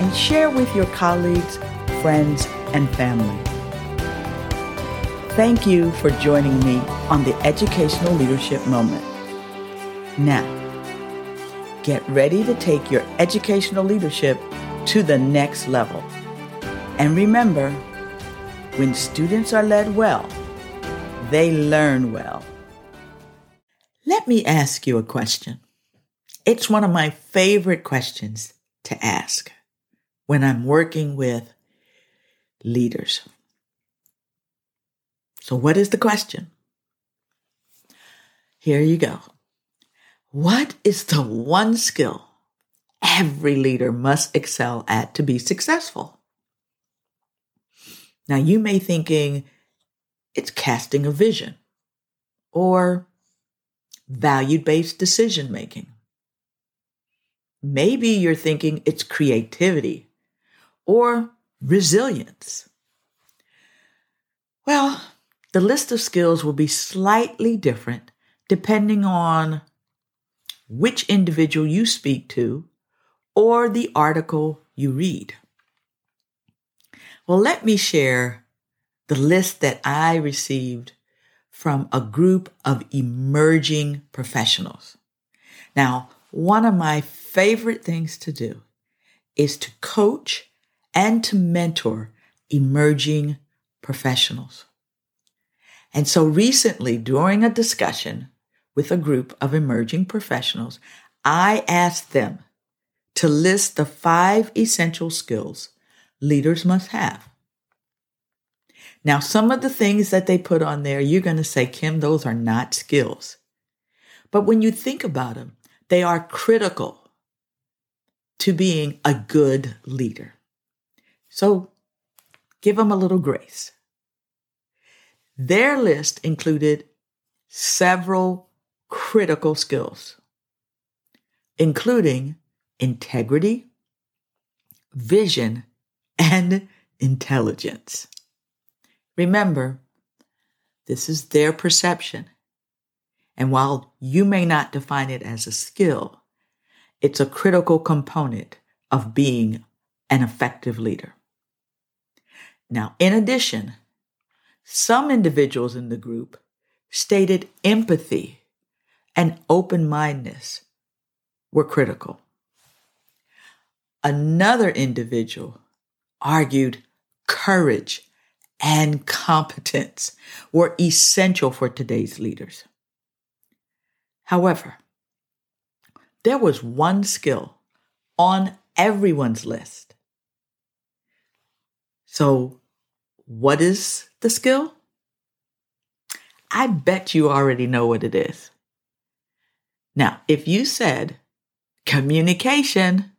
and share with your colleagues, friends, and family. Thank you for joining me on the Educational Leadership Moment. Now, get ready to take your educational leadership to the next level. And remember, when students are led well, they learn well. Let me ask you a question. It's one of my favorite questions to ask when I'm working with leaders. So, what is the question? Here you go. What is the one skill every leader must excel at to be successful? Now, you may thinking it's casting a vision or value based decision making. Maybe you're thinking it's creativity or resilience. Well, the list of skills will be slightly different depending on which individual you speak to or the article you read. Well, let me share the list that I received from a group of emerging professionals. Now, one of my favorite things to do is to coach and to mentor emerging professionals. And so recently, during a discussion with a group of emerging professionals, I asked them to list the five essential skills leaders must have. Now, some of the things that they put on there, you're going to say, Kim, those are not skills. But when you think about them, they are critical to being a good leader. So give them a little grace. Their list included several critical skills, including integrity, vision, and intelligence. Remember, this is their perception. And while you may not define it as a skill, it's a critical component of being an effective leader. Now, in addition, some individuals in the group stated empathy and open mindedness were critical. Another individual argued courage and competence were essential for today's leaders. However, there was one skill on everyone's list. So, what is the skill? I bet you already know what it is. Now, if you said communication,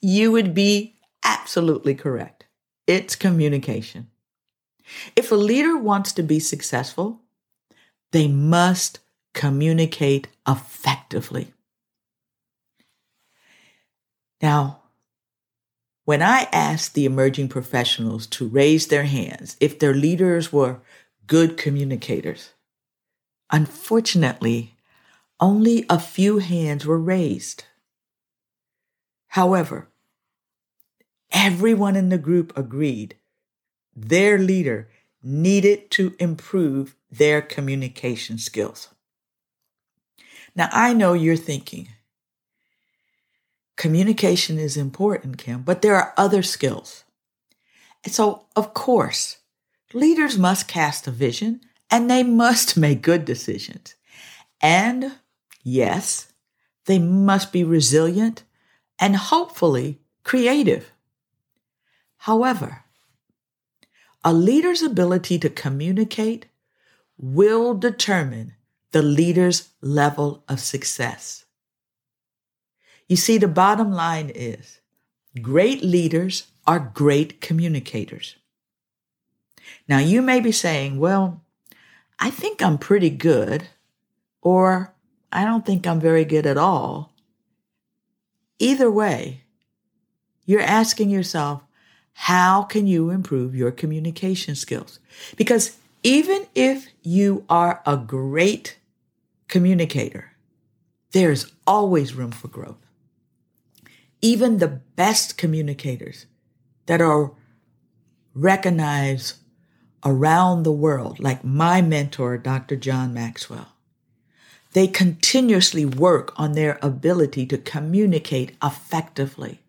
you would be absolutely correct. It's communication. If a leader wants to be successful, they must communicate effectively. Now, when I asked the emerging professionals to raise their hands if their leaders were good communicators, unfortunately, only a few hands were raised. However, everyone in the group agreed their leader needed to improve their communication skills. Now, I know you're thinking, communication is important, Kim, but there are other skills. And so, of course, leaders must cast a vision and they must make good decisions. And yes, they must be resilient and hopefully creative. However, a leader's ability to communicate will determine the leader's level of success. You see, the bottom line is great leaders are great communicators. Now, you may be saying, well, I think I'm pretty good, or I don't think I'm very good at all. Either way, you're asking yourself, how can you improve your communication skills? Because even if you are a great communicator, there's always room for growth. Even the best communicators that are recognized around the world, like my mentor, Dr. John Maxwell, they continuously work on their ability to communicate effectively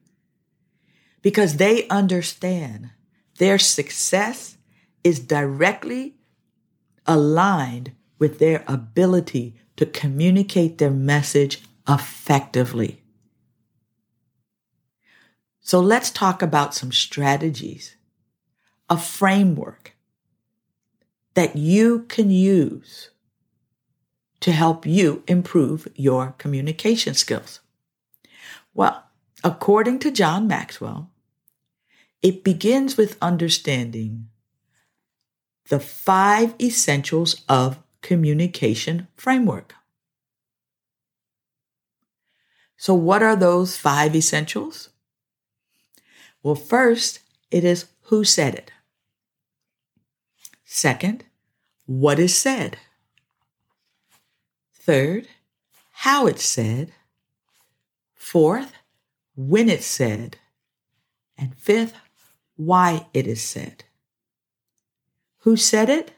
because they understand their success is directly aligned with their ability to communicate their message effectively. So let's talk about some strategies, a framework that you can use to help you improve your communication skills. Well, according to John Maxwell, it begins with understanding the five essentials of communication framework. So, what are those five essentials? Well, first, it is who said it. Second, what is said. Third, how it's said. Fourth, when it's said. And fifth, why it is said. Who said it?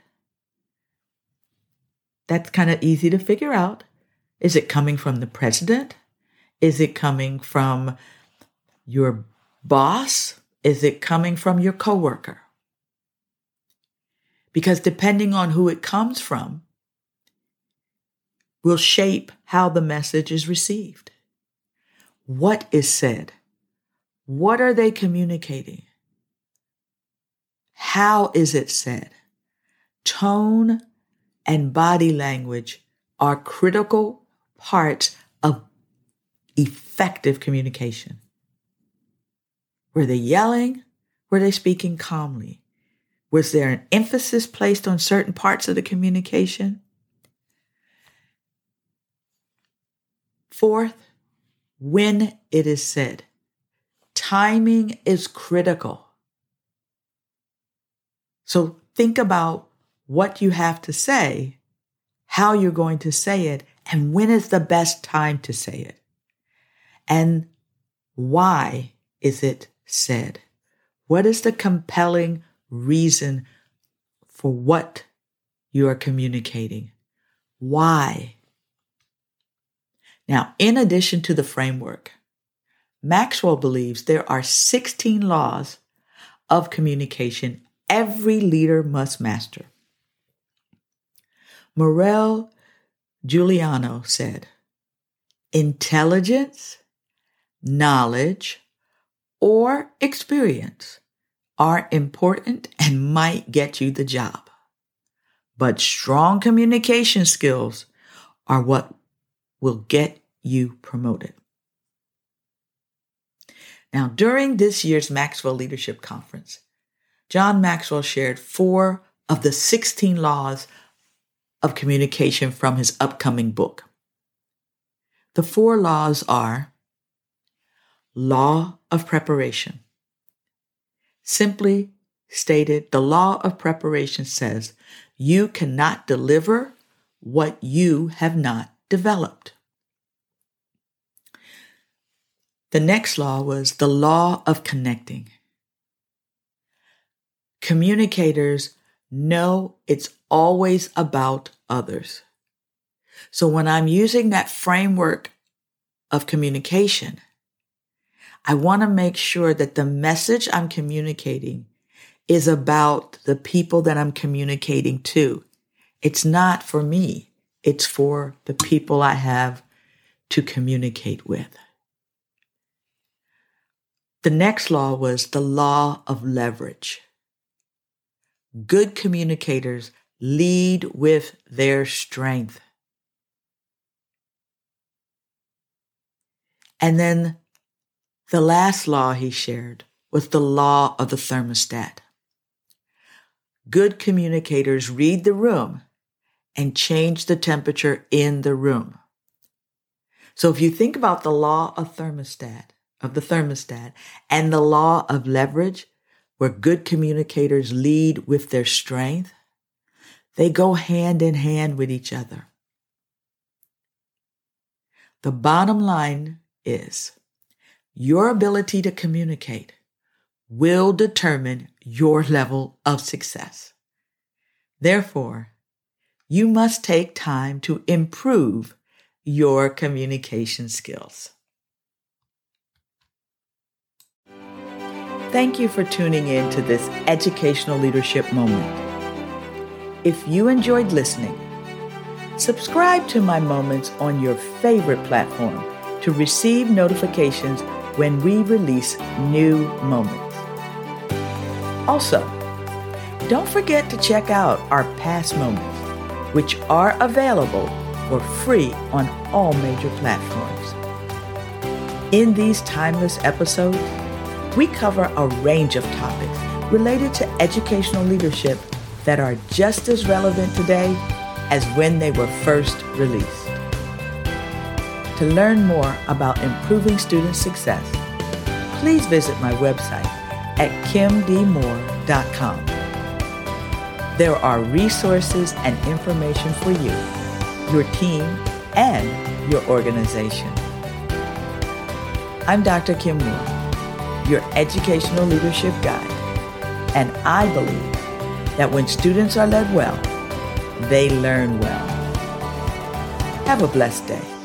That's kind of easy to figure out. Is it coming from the president? Is it coming from your boss? Is it coming from your coworker? Because depending on who it comes from, will shape how the message is received. What is said? What are they communicating? How is it said? Tone and body language are critical parts of effective communication. Were they yelling? Were they speaking calmly? Was there an emphasis placed on certain parts of the communication? Fourth, when it is said, timing is critical. So think about what you have to say, how you're going to say it, and when is the best time to say it. And why is it said? What is the compelling reason for what you are communicating? Why? Now, in addition to the framework, Maxwell believes there are 16 laws of communication every leader must master. Morel Juliano said, intelligence, knowledge, or experience are important and might get you the job. But strong communication skills are what will get you promoted. Now, during this year's Maxwell Leadership Conference, John Maxwell shared four of the 16 laws of communication from his upcoming book. The four laws are law of preparation. Simply stated, the law of preparation says you cannot deliver what you have not developed. The next law was the law of connecting. Communicators know it's always about others. So when I'm using that framework of communication, I want to make sure that the message I'm communicating is about the people that I'm communicating to. It's not for me. It's for the people I have to communicate with. The next law was the law of leverage. Good communicators lead with their strength. And then the last law he shared was the law of the thermostat. Good communicators read the room and change the temperature in the room. So if you think about the law of thermostat, of the thermostat and the law of leverage, where good communicators lead with their strength, they go hand in hand with each other. The bottom line is your ability to communicate will determine your level of success. Therefore, you must take time to improve your communication skills. Thank you for tuning in to this educational leadership moment. If you enjoyed listening, subscribe to my moments on your favorite platform to receive notifications when we release new moments. Also, don't forget to check out our past moments, which are available for free on all major platforms. In these timeless episodes, we cover a range of topics related to educational leadership that are just as relevant today as when they were first released. To learn more about improving student success, please visit my website at kimdmoore.com. There are resources and information for you, your team, and your organization. I'm Dr. Kim Moore your educational leadership guide. And I believe that when students are led well, they learn well. Have a blessed day.